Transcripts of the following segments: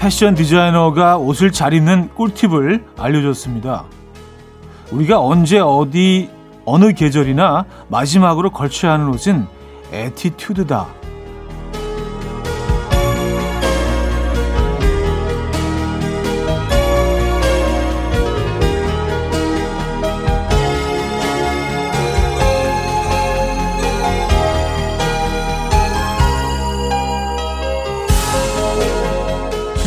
한 패션 디자이너가 옷을 잘 입는 꿀팁을 알려줬습니다. 우리가 언제 어디 어느 계절이나 마지막으로 걸쳐야 하는 옷은 에티튜드다.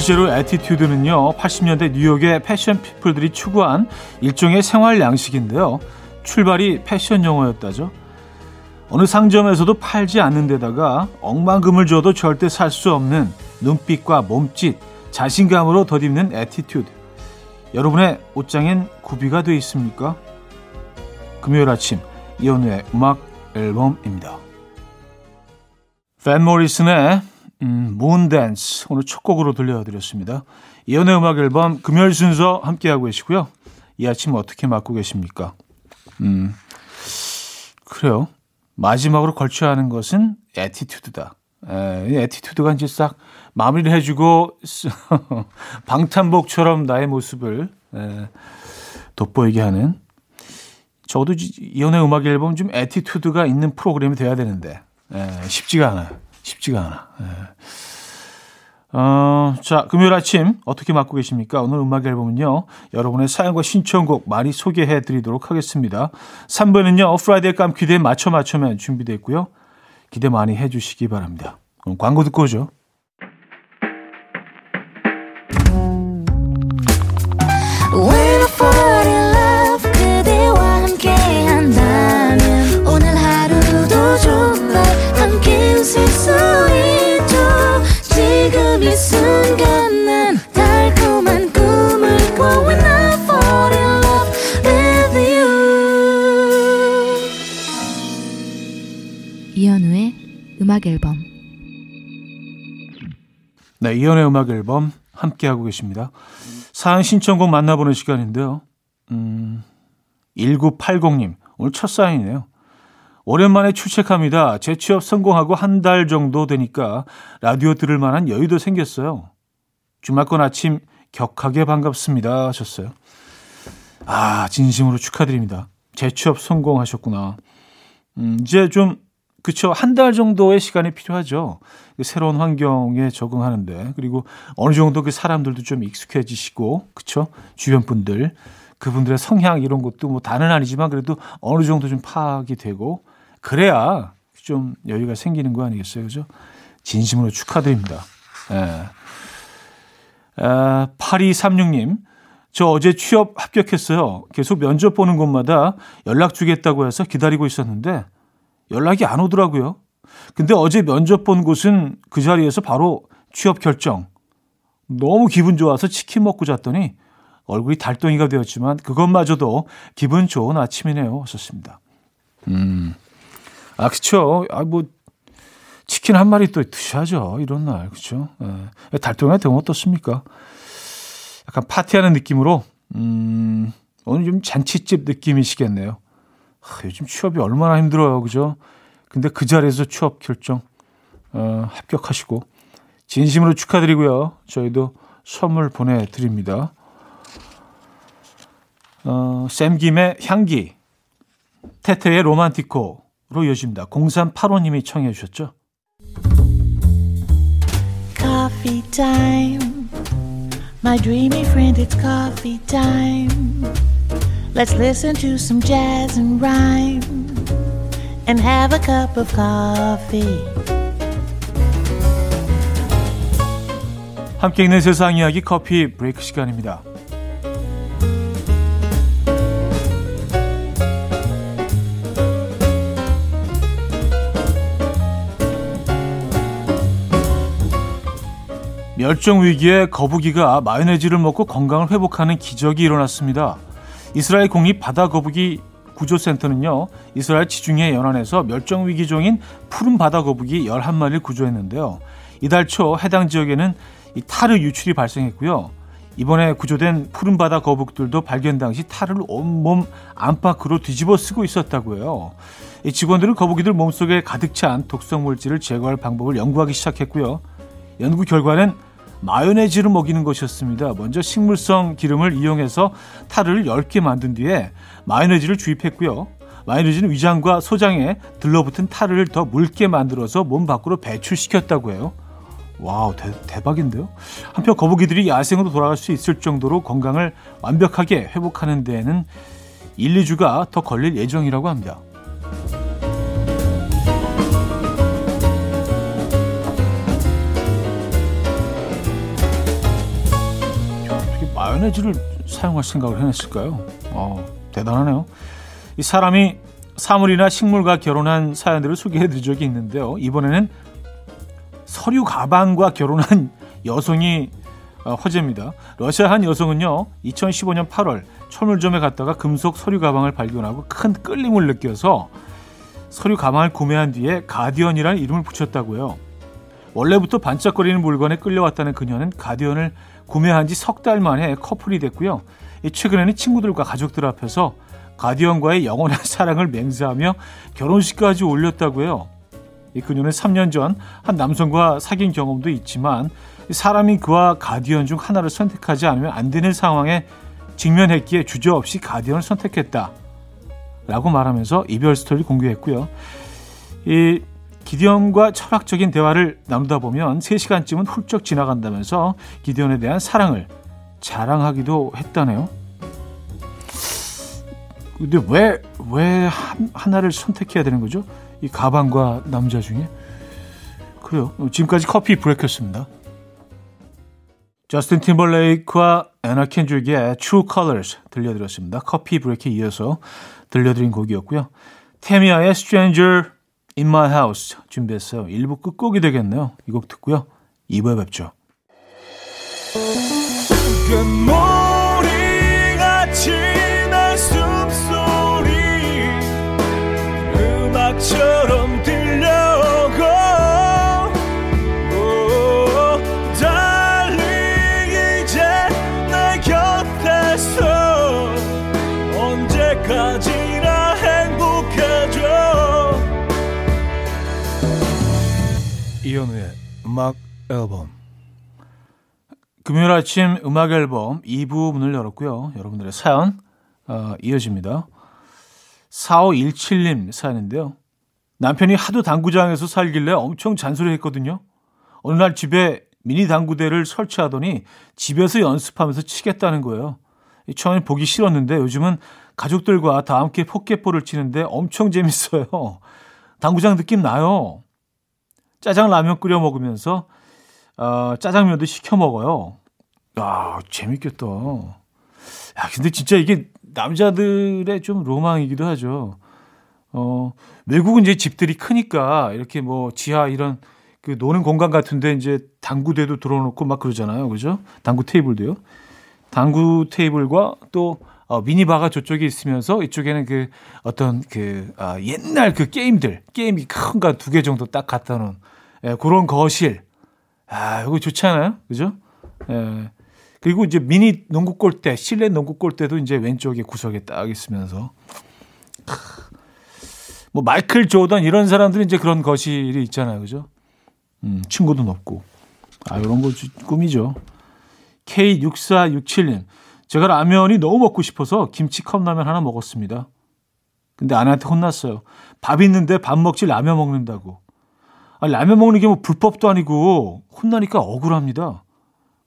실제로 attitude는요, 80년대 뉴욕의 패션 people들이 추구한 일종의 생활 양식인데요. 출발이 패션 용어였다죠. 어느 상점에서도 팔지 않는 데다가 억만금을 줘도 절대 살 수 없는 눈빛과 몸짓, 자신감으로 덧입는 attitude. 여러분의 옷장엔 구비가 돼 있습니까? 금요일 아침 이현우의 음악 앨범입니다. 밴 모리슨의 음, Moondance 오늘 첫 곡으로 들려드렸습니다. 이현우의 음악 앨범 금요일 순서 함께하고 계시고요. 이 아침 어떻게 맞고 계십니까? 음, 그래요. 마지막으로 걸쳐야 하는 것은 attitude다. 에, attitude가 이제 싹 마무리를 해주고 방탄복처럼 나의 모습을 에, 돋보이게 하는 저도 이현우의 음악 앨범 좀 attitude가 있는 프로그램이 돼야 되는데 에, 쉽지가 않아요. 쉽지가 않아. 예. 어, 자, 금요일 아침 어떻게 맞고 계십니까? 오늘 음악 앨범은요, 여러분의 사연과 신청곡 많이 소개해 드리도록 하겠습니다. 3부는요, Friday 깜퀴데이 맞춰 맞춰맨 준비되어 있고요. 기대 많이 해 주시기 바랍니다. 그럼 광고 듣고 오죠. 음악 앨범 네, 이연의 음악 앨범 함께 하고 계십니다. 사연 신청곡 만나보는 시간인데요. 음, 1980님, 오늘 첫 사연이네요. 오랜만에 출첵합니다. 재취업 성공하고 한 달 정도 되니까 라디오 들을 만한 여유도 생겼어요. 주말권 아침 격하게 반갑습니다 하셨어요. 아, 진심으로 축하드립니다. 재취업 성공하셨구나. 음, 이제 좀 그렇죠. 한 달 정도의 시간이 필요하죠. 그 새로운 환경에 적응하는데 그리고 어느 정도 그 사람들도 좀 익숙해지시고 그렇죠. 주변 분들 그분들의 성향 이런 것도 뭐 다는 아니지만 그래도 어느 정도 좀 파악이 되고 그래야 좀 여유가 생기는 거 아니겠어요, 그죠? 진심으로 축하드립니다. 예. 아, 8236님, 저 어제 취업 합격했어요. 계속 면접 보는 곳마다 연락 주겠다고 해서 기다리고 있었는데 연락이 안 오더라고요. 근데 어제 면접 본 곳은 그 자리에서 바로 취업 결정. 너무 기분 좋아서 치킨 먹고 잤더니 얼굴이 달덩이가 되었지만 그것마저도 기분 좋은 아침이네요. 썼습니다. 음. 아, 그쵸. 아, 뭐, 치킨 한 마리 또 드셔야죠. 이런 날. 그쵸. 예. 달덩이가 되면 어떻습니까? 약간 파티하는 느낌으로, 음, 오늘 좀 잔치집 느낌이시겠네요. 아, 요즘 취업이 얼마나 힘들어요. 그죠? 근데 그 자리에서 취업 결정, 어, 합격하시고, 진심으로 축하드리고요. 저희도 선물 보내드립니다. 어, 샘김의 향기, 테테의 로만티코로 이어집니다. 0385님이 청해 주셨죠. Coffee. My dreamy friend, it's coffee time. Let's listen to some jazz and rhyme and have a cup of coffee. 함께 있는 세상 이야기 커피 브레이크 시간입니다. 멸종 위기에 거북이가 마요네즈를 먹고 건강을 회복하는 기적이 일어났습니다. 이스라엘 국립 바다 거북이 구조센터는요, 이스라엘 지중해 연안에서 멸종 위기종인 푸른 바다 거북이 11마리를 구조했는데요. 이달 초 해당 지역에는 이 타르 유출이 발생했고요. 이번에 구조된 푸른 바다 거북들도 발견 당시 타르를 온몸 안팎으로 뒤집어 쓰고 있었다고 해요. 이 직원들은 거북이들 몸속에 가득 찬 독성 물질을 제거할 방법을 연구하기 시작했고요. 연구 결과는 마요네즈를 먹이는 것이었습니다. 먼저 식물성 기름을 이용해서 타르를 묽게 만든 뒤에 마요네즈를 주입했고요. 마요네즈는 위장과 소장에 들러붙은 타르를 더 묽게 만들어서 몸 밖으로 배출시켰다고 해요. wow, 대, 박인데요 한편 거북이들이 야생으로 돌아갈 수 있을 정도로 건강을 완벽하게 회복하는 데에는 1, 2주가 더 걸릴 예정이라고 합니다. 마요네즈를 사용할 생각을 해냈을까요? 어, 대단하네요. 이 사람이 사물이나 식물과 결혼한 사연들을 소개해드린 적이 있는데요. 이번에는 서류 가방과 결혼한 여성이 어, 화제입니다. 러시아 한 여성은요, 2015년 8월 철물점에 갔다가 금속 서류 가방을 발견하고 큰 끌림을 느껴서 서류 가방을 구매한 뒤에 가디언이라는 이름을 붙였다고요. 원래부터 반짝거리는 물건에 끌려왔다는 그녀는 가디언을 구매한 지 석 달 만에 커플이 됐고요. 최근에는 친구들과 가족들 앞에서 가디언과의 영원한 사랑을 맹세하며 결혼식까지 올렸다고요. 그녀는 3년 전 한 남성과 사귄 경험도 있지만 사람이 그와 가디언 중 하나를 선택하지 않으면 안 되는 상황에 직면했기에 주저없이 가디언을 선택했다. 라고 말하면서 이별 스토리를 공개했고요. 이 기디언과 철학적인 대화를 나누다 보면 3시간쯤은 훌쩍 지나간다면서 기디언에 대한 사랑을 자랑하기도 했다네요. 근데 왜, 왜 하나를 선택해야 되는 거죠? 이 가방과 남자 중에? 그래요. 지금까지 커피 브레이크였습니다. 저스틴 팀벌레이크와 애나 켄줄의 True Colors 들려드렸습니다. 커피 브레이크에 이어서 들려드린 곡이었고요. 테미아의 Stranger in My House 준비했어요. 1부 끝곡이 되겠네요. 이 곡 듣고요. 2부에 뵙죠. 음악 앨범 금요일 아침 음악 앨범 2부 문을 열었고요. 여러분들의 사연 어, 이어집니다. 4517님 사연인데요. 남편이 하도 당구장에서 살길래 엄청 잔소리했거든요. 어느 날 집에 미니 당구대를 설치하더니 집에서 연습하면서 치겠다는 거예요. 처음엔 보기 싫었는데 요즘은 가족들과 다 함께 포켓볼을 치는데 엄청 재밌어요. 당구장 느낌 나요. 짜장 라면 끓여 먹으면서 어, 짜장면도 시켜 먹어요. 아, 재밌겠다. 야, 근데 진짜 이게 남자들의 좀 로망이기도 하죠. 어, 외국은 이제 집들이 크니까 이렇게 뭐 지하 이런 그 노는 공간 같은데 이제 당구대도 들어놓고 막 그러잖아요. 그죠? 당구 테이블도요. 당구 테이블과 또 어, 미니바가 저쪽에 있으면서 이쪽에는 그 어떤 그 아, 옛날 그 게임들 게임이 큰거두개 정도 딱 갖다 놓은 예, 그런 거실. 아, 이거 좋지 않아요? 그죠? 예. 그리고 이제 미니 농구 골대, 실내 농구 골대도 이제 왼쪽에 구석에 딱 있으면서. 뭐 마이클 조던 이런 사람들은 이제 그런 거실이 있잖아요. 그죠? 음, 친구도 높고. 아, 이런 거 꿈이죠. K6467님. 제가 라면이 너무 먹고 싶어서 김치 컵라면 하나 먹었습니다. 근데 아내한테 혼났어요. 밥 있는데 밥 먹지 라면 먹는다고. 아, 라면 먹는 게 뭐 불법도 아니고 혼나니까 억울합니다.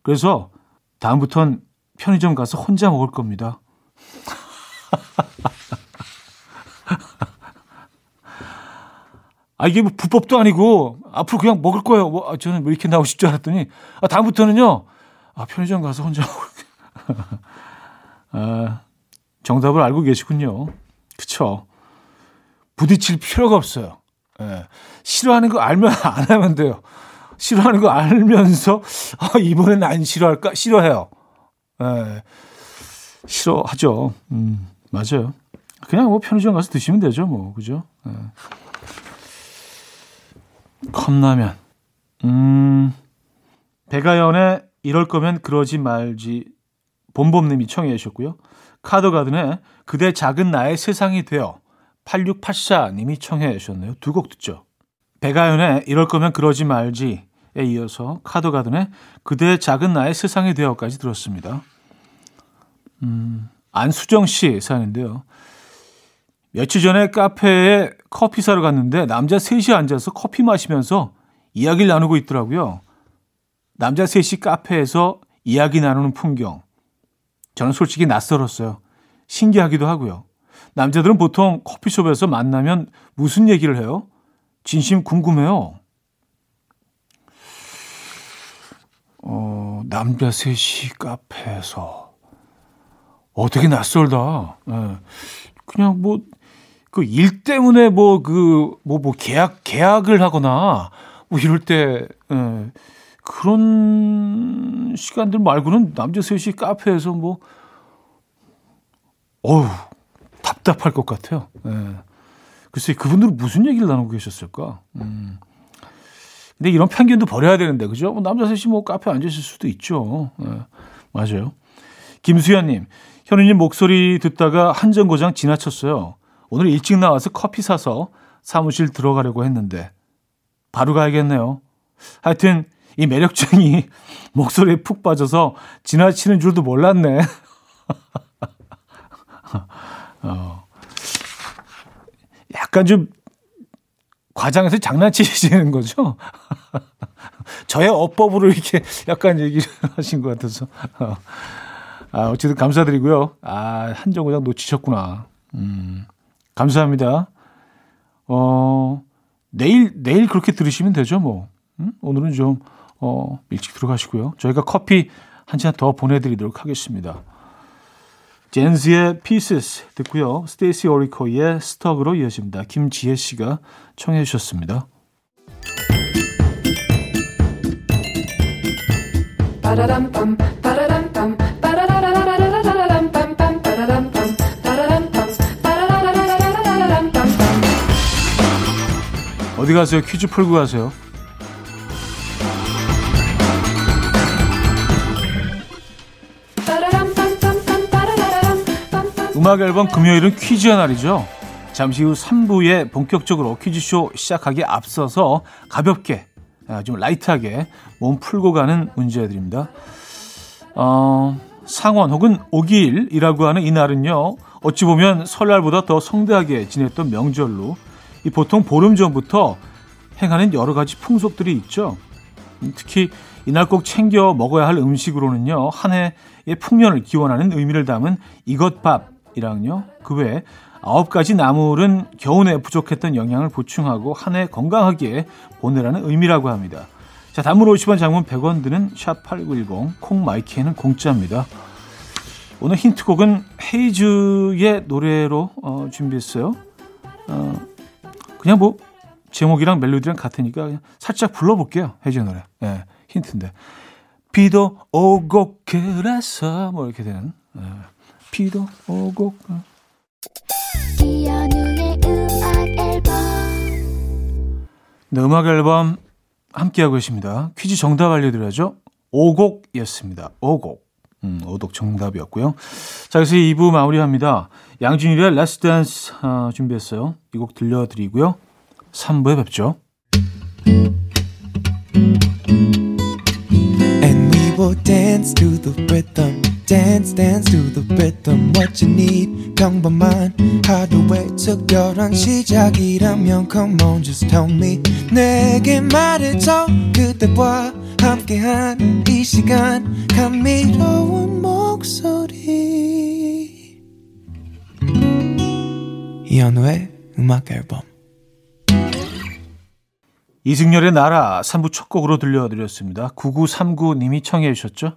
그래서 다음부턴 편의점 가서 혼자 먹을 겁니다. 아, 이게 뭐 불법도 아니고 앞으로 그냥 먹을 거예요. 뭐, 아, 저는 왜 이렇게 나오고 싶지 않았더니 아, 다음부터는요. 아, 편의점 가서 혼자 먹을 아, 정답을 알고 계시군요. 그쵸. 부딪힐 필요가 없어요. 예. 싫어하는 거 알면 안 하면 돼요. 싫어하는 거 알면서 아, 이번엔 안 싫어할까? 싫어해요. 예. 싫어하죠. 음, 맞아요. 그냥 뭐 편의점 가서 드시면 되죠, 뭐. 그죠? 예. 컵라면. 음, 배가연의 이럴 거면 그러지 말지 봄봄님이 청해 주셨고요. 카더가든의 그대 작은 나의 세상이 되어 8684님이 청해 주셨네요. 두 곡 듣죠. 배가연의 이럴 거면 그러지 말지 이어서 카더가든의 그대의 작은 나의 세상이 되어까지 들었습니다. 음, 안수정 씨 사연인데요. 며칠 전에 카페에 커피 사러 갔는데 남자 셋이 앉아서 커피 마시면서 이야기를 나누고 있더라고요. 남자 셋이 카페에서 이야기 나누는 풍경. 저는 솔직히 낯설었어요. 신기하기도 하고요. 남자들은 보통 커피숍에서 만나면 무슨 얘기를 해요? 진심 궁금해요. 어, 남자 셋이 카페에서. 어떻게 낯설다. 네. 그냥 뭐, 그 일 때문에 뭐, 그, 뭐, 뭐, 계약, 계약을 하거나, 뭐, 이럴 때, 예. 그런 시간들 말고는 남자 셋이 카페에서 뭐, 어우, 답답할 것 같아요. 예. 글쎄, 그분들은 무슨 얘기를 나누고 계셨을까? 음. 근데 이런 편견도 버려야 되는데, 그죠? 뭐 남자 셋이 뭐 카페에 앉으실 수도 있죠. 예. 맞아요. 김수현님, 현우님 목소리 듣다가 한정거장 지나쳤어요. 오늘 일찍 나와서 커피 사서 사무실 들어가려고 했는데, 바로 가야겠네요. 하여튼, 이 매력쟁이 목소리에 푹 빠져서 지나치는 줄도 몰랐네. 어, 약간 좀 과장해서 장난치시는 거죠? 저의 어법으로 이렇게 약간 얘기를 하신 것 같아서. 아, 어쨌든 감사드리고요. 아, 한정거장 놓치셨구나. 음, 감사합니다. 어, 내일, 내일 그렇게 들으시면 되죠, 뭐. 음? 오늘은 좀, 어, 일찍 들어가시고요. 저희가 커피 한 잔 더 보내드리도록 하겠습니다. 젠즈의 Pieces 듣고요. 스테이시 오리코의 스톡으로 이어집니다. 김지혜 씨가 청해 주셨습니다. 어디 가세요? 퀴즈 풀고 가세요. 음악 앨범 금요일은 퀴즈의 날이죠. 잠시 후 3부에 본격적으로 퀴즈쇼 시작하기에 앞서서 가볍게, 아, 좀 라이트하게 몸 풀고 가는 문제들입니다. 어, 상원 혹은 오기일이라고 하는 이날은요, 어찌 보면 설날보다 더 성대하게 지냈던 명절로 이 보통 보름 전부터 행하는 여러 가지 풍속들이 있죠. 특히 이날 꼭 챙겨 먹어야 할 음식으로는요, 한 해의 풍년을 기원하는 의미를 담은 이것밥, 이 랑요. 그 외에 아홉 가지 나물은 겨우내 부족했던 영양을 보충하고 한 해 건강하게 보내라는 의미라고 합니다. 자, 단문 50원 장문 100원 드는 샵8910 콩마이키에는 공짜입니다. 오늘 힌트곡은 헤이즈의 노래로 어, 준비했어요. 어, 그냥 뭐 제목이랑 멜로디랑 같으니까 살짝 불러볼게요. 헤이즈 노래. 예, 힌트인데. 비도 오고 그래서 뭐 이렇게 되는. 예. 비도 오고 앨범 네, 음악 앨범 함께하고 계십니다. 퀴즈 정답 알려드려야죠. 오곡이었습니다. 오곡. 음, 오곡 정답이었고요. 자, 그래서 2부 마무리합니다. 양준일의 Let's Dance 어, 준비했어요. 이 곡 들려드리고요. 3부에 뵙죠. And we will dance to the rhythm. Dance dance to the rhythm what you need. 평범한 하루의 특별한 시작이라면 come on just tell me. 내게 말해줘 그대와 함께한 이 시간. 감미로운 목소리. 이현우의 음악 앨범. 이승열의 날아 3부 첫 곡으로 들려드렸습니다. 9939님이 청해 주셨죠?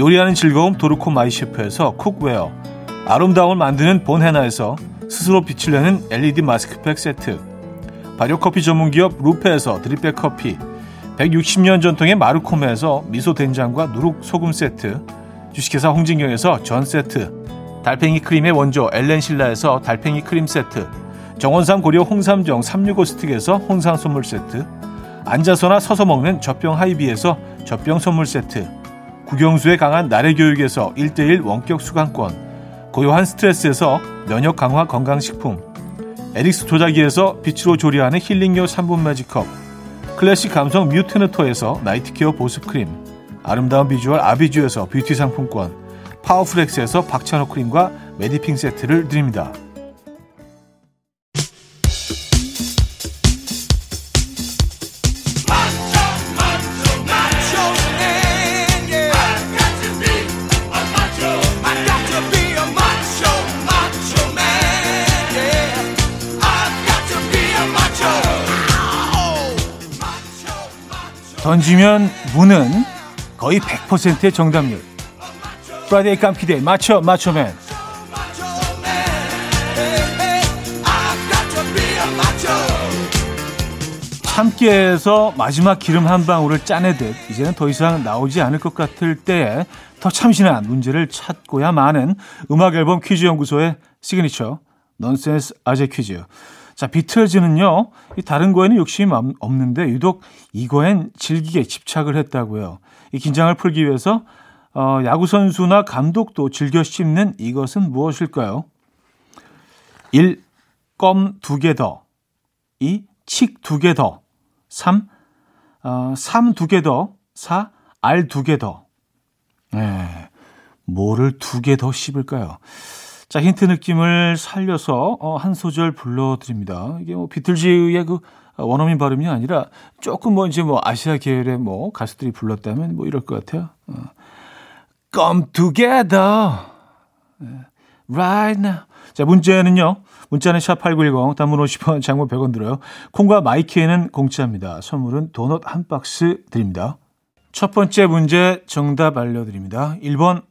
요리하는 즐거움 도르코 마이셰프에서 cookware 아름다움을 만드는 본헤나에서 스스로 빛을 내는 LED 마스크팩 세트 발효커피 전문기업 루페에서 drip bag 커피 160년 전통의 마르코메에서 미소 된장과 누룩 소금 세트 주식회사 홍진경에서 전 세트 달팽이 크림의 원조 엘렌실라에서 달팽이 크림 세트 정원삼 고려 홍삼정 365 스틱에서 홍삼 선물 세트 앉아서나 서서 먹는 젖병 하이비에서 젖병 선물 세트 국영수에 강한 나래 교육에서 1대1 원격 수강권 고요한 스트레스에서 면역 강화 건강식품 에릭스 도자기에서 빛으로 조리하는 힐링요 3분 매직컵 클래식 감성 뮤트너토에서 night care 보습크림 아름다운 비주얼 아비주에서 뷰티 상품권 파워프렉스에서 박찬호 크림과 메디핑 세트를 드립니다. 던지면 무는 거의 100%의 정답률. Friday 깜퀴데이 맞춰 맞춰맨. 참깨에서 마지막 기름 한 방울을 짜내듯 이제는 더 이상 나오지 않을 것 같을 때에 더 참신한 문제를 찾고야 마는 음악 앨범 퀴즈 연구소의 시그니처 넌센스 아재 퀴즈. 자, 비틀즈는요, 이 다른 거에는 욕심이 없는데 유독 이거엔 즐기게 집착을 했다고요. 이 긴장을 풀기 위해서 어, 야구 선수나 감독도 즐겨 씹는 이것은 무엇일까요? 1. 껌 두 개 더. 2. 칡 두 개 더. 3. 어, 삼두 개 더. 4. 알 두 개 더. 네. 뭐를 두 개 더 씹을까요? 자, 힌트 느낌을 살려서 어, 한 소절 불러드립니다. 이게 뭐 비틀즈의 그 원어민 발음이 아니라 조금 뭐 이제 뭐 아시아 계열의 뭐 가수들이 불렀다면 뭐 이럴 것 같아요. 어. Come together right now. 자, 문제는요. 문자는 샵8910 단문 50원 장문 100원 들어요. 콩과 마이키에는 공짜입니다. 선물은 도넛 한 박스 드립니다. 첫 번째 문제 정답 알려드립니다. 1번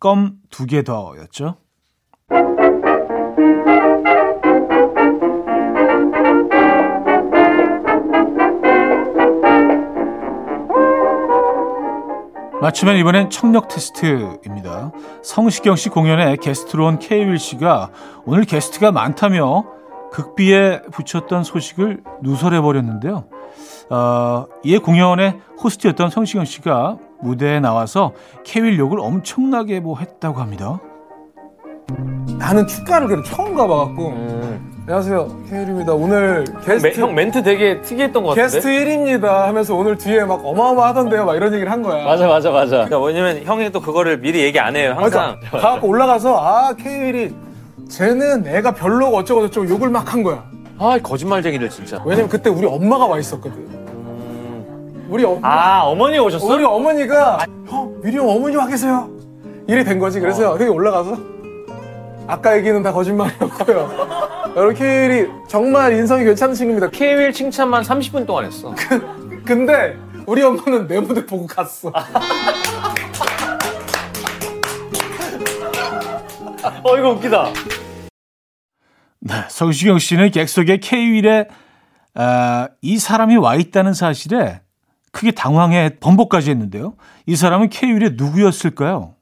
껌 두 개 더였죠. 맞추면 이번엔 청력 테스트입니다. 성시경 씨 공연에 게스트로 온 케이윌 씨가 오늘 게스트가 많다며 극비에 붙였던 소식을 누설해 버렸는데요. 어, 이에 공연의 호스트였던 성시경 씨가 무대에 나와서 케이윌 욕을 엄청나게 뭐 했다고 합니다. 나는 축가를 처음 가봐갖고. 음. 안녕하세요. 케일입니다. 오늘 게스트 매, 형 멘트 되게 특이했던 것 같은데? 게스트 1입니다 하면서 오늘 뒤에 막 어마어마하던데요. 막 이런 얘기를 한 거야. 맞아 맞아 맞아. 그러니까 왜냐면 형이 또 그거를 미리 얘기 안 해요 항상 그러니까 가갖고 올라가서 아 케일이 쟤는 내가 별로고 어쩌고 저쩌고 욕을 막 한 거야. 아 거짓말쟁이들 진짜. 왜냐면 그때 우리 엄마가 와 있었거든. 음... 우리 엄마. 아 어머니 오셨어? 우리 어머니가 형 미리 형 어머니 와 계세요. 이래 된 거지. 그래서 어. 여기 올라가서 아까 얘기는 다 거짓말이었고요. 여러분 케일이 정말 인성이 괜찮은 친구입니다. 케일 칭찬만 30분 동안 했어. 그, 근데 우리 엄마는 내 무대 보고 갔어. 어 이거 웃기다. 네, 성시경 씨는 객석에 케이윌에 아, 이 사람이 와 있다는 사실에 크게 당황해 번복까지 했는데요. 이 사람은 케이윌의 누구였을까요?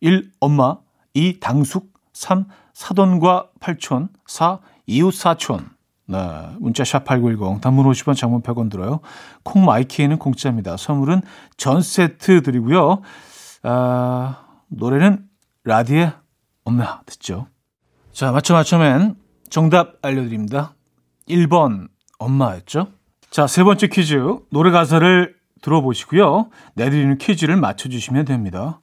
1. 엄마 2. 당숙 3. 사돈과 팔촌 4. 이웃 사촌 네, 문자 샵 8910 단문 50원 장문 100원 들어요. 콩 마이키에는 공짜입니다. 선물은 전 세트 드리고요. 아, 노래는 라디에 엄마 듣죠. 자, 맞춰 맞춰맨 정답 알려드립니다. 1번 엄마였죠. 자, 세 번째 퀴즈 노래 가사를 들어보시고요. 내드리는 퀴즈를 맞춰주시면 됩니다.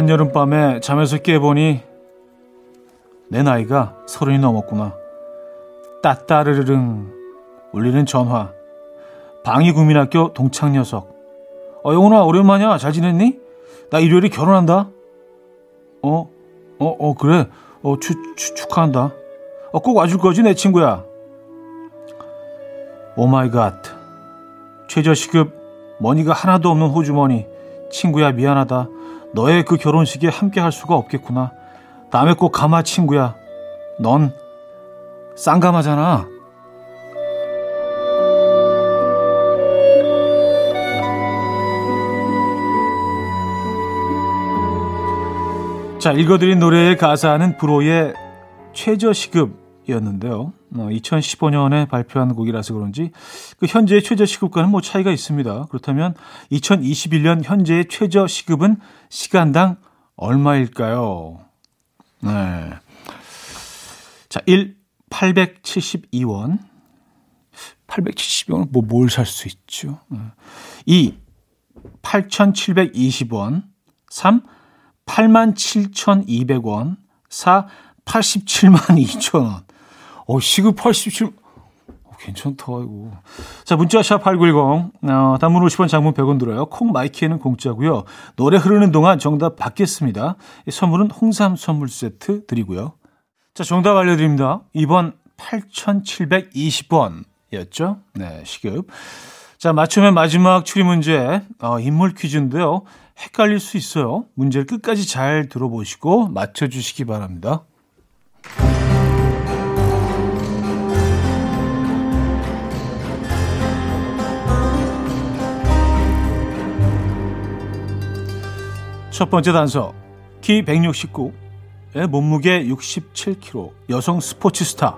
한여름밤에 잠에서 깨보니 내 나이가 서른이 넘었구나. 따따르르릉 울리는 전화. 방위 국민학교 동창 녀석. 어, 영훈아, 오랜만이야. 잘 지냈니? 나 일요일에 결혼한다. 어? 어, 어, 그래. 어, 추, 추, 축하한다. 어, 꼭 와줄 거지, 내 친구야. Oh my God. 최저시급 money가 하나도 없는 호주머니. 친구야, 미안하다. 너의 그 결혼식에 함께 할 수가 없겠구나. 다음에 꼭 가마, 친구야. 넌 쌍가마잖아. 자, 읽어드린 노래의 가사는 브로의 최저시급 이었는데요. 어, 2015년에 발표한 곡이라서 그런지 그 현재의 최저 시급과는 뭐 차이가 있습니다. 그렇다면 2021년 현재의 최저 시급은 시간당 얼마일까요? 네. 자, 1, 872원. 872원은 뭐뭘 살 수 있죠? 2, 8,720원. 3, 87,200원. 4. 87만 2천 원. 어, 시급 87, 어, 괜찮다, 이거. 자, 문자 샵 8910. 어, 단문 50원, 장문 100원 들어요. 콩 마이키에는 공짜고요 노래 흐르는 동안 정답 받겠습니다. 선물은 홍삼 선물 세트 드리고요. 자, 정답 알려드립니다. 2번 8,720번이었죠. 네, 시급. 자, 맞추면 마지막 추리 문제, 어, 인물 퀴즈인데요. 헷갈릴 수 있어요. 문제를 끝까지 잘 들어보시고 맞춰주시기 바랍니다. 첫 번째 단서. 키 169에 몸무게 67kg 여성 스포츠 스타.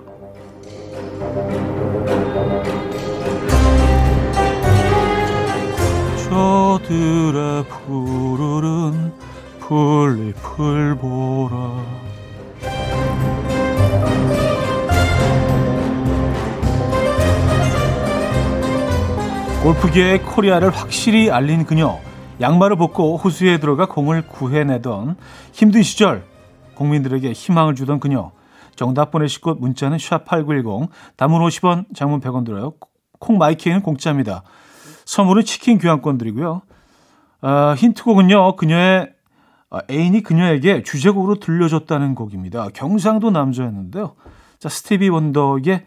저들의 푸르른 풀잎을 보라 골프계의 코리아를 확실히 알린 그녀 양말을 벗고 호수에 들어가 공을 구해내던 힘든 시절 국민들에게 희망을 주던 그녀 정답 보내실 곳 문자는 샵8910 단문 50원 장문 100원 들어요 콩 마이케이는 공짜입니다 선물은 치킨 교환권 드리고요. 어, 힌트곡은요. 그녀의 어, 애인이 그녀에게 주제곡으로 들려줬다는 곡입니다. 경상도 남자였는데요. 자, 스티비 원더의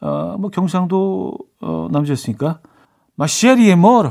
어, 뭐 경상도 어, 남자였으니까 마시에리 에모르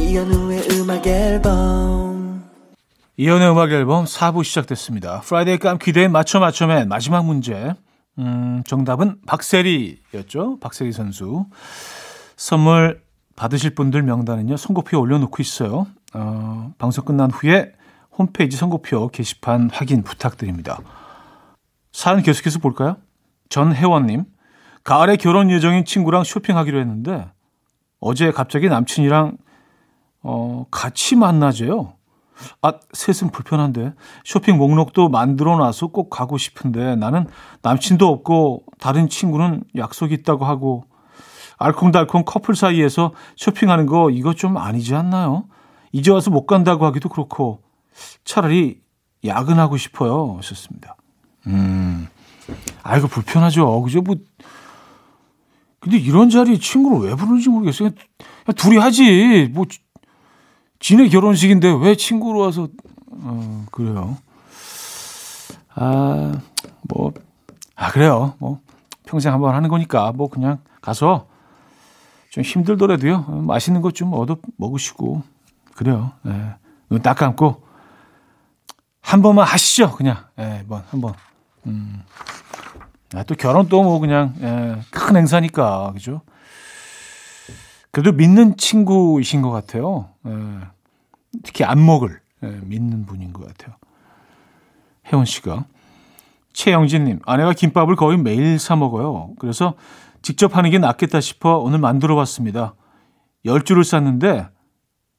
이현우의 음악 앨범 이현우의 음악 앨범 4부 시작됐습니다. Friday 깜키대의 맞춰 맞춰맨 마지막 문제. 음, 정답은 박세리였죠. 박세리 선수. 선물 받으실 분들 명단은요. 선곡표에 올려놓고 있어요. 어, 방송 끝난 후에 홈페이지 선곡표 게시판 확인 부탁드립니다. 사연 계속해서 볼까요? 전혜원님. 가을에 결혼 예정인 친구랑 쇼핑하기로 했는데 어제 갑자기 남친이랑 어, 같이 만나재요. 아, 셋은 불편한데. 쇼핑 목록도 만들어 놔서 꼭 가고 싶은데 나는 남친도 없고 다른 친구는 약속 있다고 하고 알콩달콩 커플 사이에서 쇼핑하는 거 이거 좀 아니지 않나요? 이제 와서 못 간다고 하기도 그렇고 차라리 야근하고 싶어요. 하셨습니다. 음. 아, 이거 불편하죠. 그죠? 뭐. 근데 이런 자리에 친구를 왜 부르는지 모르겠어요. 그냥 둘이 하지. 뭐, 지네 결혼식인데 왜 친구로 와서 어 그래요. 아, 뭐 아, 그래요. 뭐 평생 한번 하는 거니까 뭐 그냥 가서 좀 힘들더라도요. 맛있는 것 좀 얻어 먹으시고 그래요. 예. 눈딱 감고 한 번만 하시죠. 그냥 예, 뭐 한번. 음. 아, 또 결혼 또 뭐 그냥 예, 큰 행사니까 그죠? 그래도 믿는 친구이신 것 같아요. 예. 특히 안목을 예, 믿는 분인 것 같아요. 혜원 씨가. 최영진님, 아내가 김밥을 거의 매일 사 먹어요. 그래서 직접 하는 게 낫겠다 싶어 오늘 만들어 봤습니다. 열 줄을 쌌는데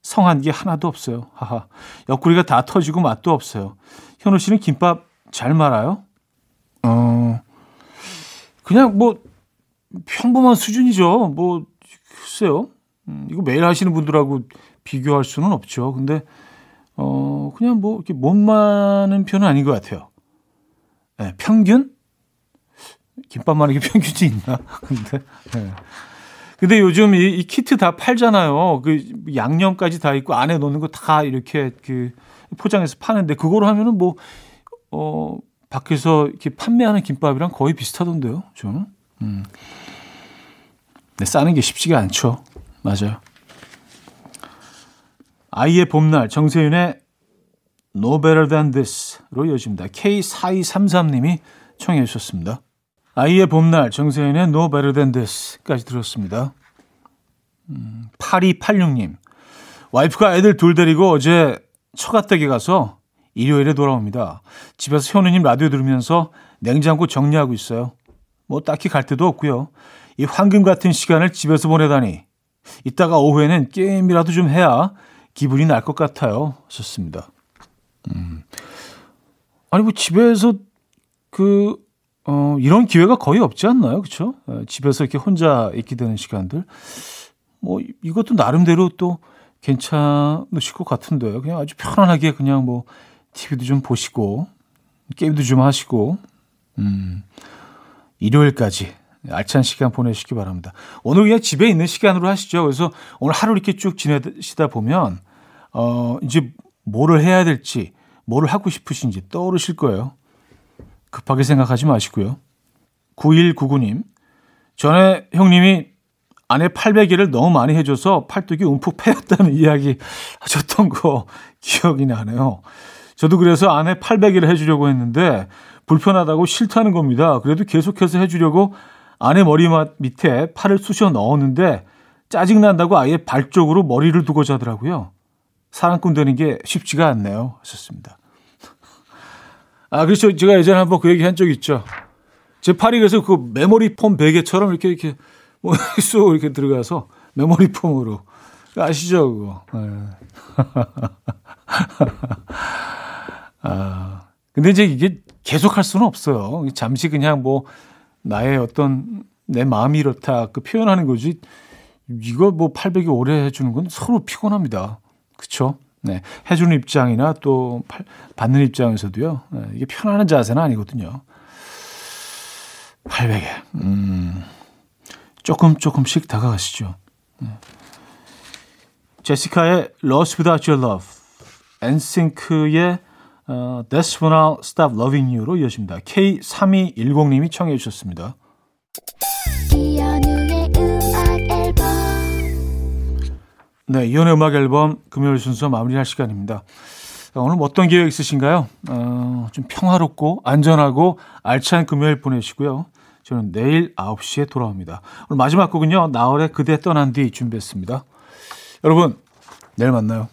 성한 게 하나도 없어요. 하하. 옆구리가 다 터지고 맛도 없어요. 현우 씨는 김밥 잘 말아요? 어, 그냥 뭐 평범한 수준이죠. 뭐 글쎄요. 음, 이거 매일 하시는 분들하고 비교할 수는 없죠. 근데 어 그냥 뭐 이렇게 못 많은 편은 아닌 것 같아요. 네, 평균? 김밥만 이게 평균이 있나? 근데 네. 근데 요즘 이, 이, 키트 다 팔잖아요. 그 양념까지 다 있고 안에 넣는 거 다 이렇게 그 포장해서 파는데 그거로 하면은 뭐 어, 밖에서 이렇게 판매하는 김밥이랑 거의 비슷하던데요, 저는. 음. 네, 싸는 게 쉽지가 않죠. 맞아요. 아이의 봄날, 정세윤의 No Better Than This로 이어집니다. K4233님이 청해 주셨습니다. 아이의 봄날, 정세윤의 No Better Than This까지 들었습니다. 음, 8286님. 와이프가 애들 둘 데리고 어제 처갓댁에 가서 일요일에 돌아옵니다. 집에서 현우님 라디오 들으면서 냉장고 정리하고 있어요. 뭐 딱히 갈 데도 없고요. 이 황금 같은 시간을 집에서 보내다니. 이따가 오후에는 게임이라도 좀 해야 기분이 날 것 같아요. 좋습니다. 음. 아니 뭐 집에서 그 어, 이런 기회가 거의 없지 않나요? 그렇죠? 집에서 이렇게 혼자 있게 되는 시간들. 뭐 이것도 나름대로 또 괜찮으실 것 같은데요. 그냥 아주 편안하게 그냥 뭐 TV도 좀 보시고 게임도 좀 하시고 음, 일요일까지 알찬 시간 보내시기 바랍니다. 오늘 그냥 집에 있는 시간으로 하시죠. 그래서 오늘 하루 이렇게 쭉 지내시다 보면 어, 이제 뭐를 해야 될지, 뭐를 하고 싶으신지 떠오르실 거예요. 급하게 생각하지 마시고요. 9199님, 전에 형님이 아내 800일을 너무 많이 해줘서 팔뚝이 움푹 패였다는 이야기 하셨던 거 기억이 나네요. 저도 그래서 아내 800일을 해주려고 했는데 불편하다고 싫다는 겁니다. 그래도 계속해서 해주려고 아내 머리 밑에 팔을 쑤셔 넣었는데 짜증난다고 아예 발 쪽으로 머리를 두고 자더라고요. 사랑꾼 되는 게 쉽지가 않네요. 하셨습니다. 아, 그렇죠. 제가 예전에 한번 그 얘기 한 적 있죠. 제 팔이 그래서 그 메모리 폼 베개처럼 이렇게 이렇게 뭐쑥 이렇게 들어가서 메모리 폼으로 아시죠 그거. 네. 아 근데 이제 이게 계속 할 수는 없어요. 잠시 그냥 뭐 나의 어떤 내 마음이 이렇다 그 표현하는 거지. 이거 뭐 800이 오래 해주는 건 서로 피곤합니다. 그렇죠? 네, 해주는 입장이나 또 받는 입장에서도요. 네, 이게 편안한 자세는 아니거든요. 800에 음, 조금 조금씩 다가가시죠. 네. 제시카의 Lost Without Your Love, 엔싱크의 uh, That's When I'll Stop Loving You로 이어집니다. K3210님이 청해 주셨습니다. 네, 이연의 음악 앨범 금요일 순서 마무리할 시간입니다. 오늘 뭐 어떤 계획 있으신가요? 어, 좀 평화롭고 안전하고 알찬 금요일 보내시고요. 저는 내일 9시에 돌아옵니다. 오늘 마지막 곡은요. 나월의 그대 떠난 뒤 준비했습니다. 여러분, 내일 만나요.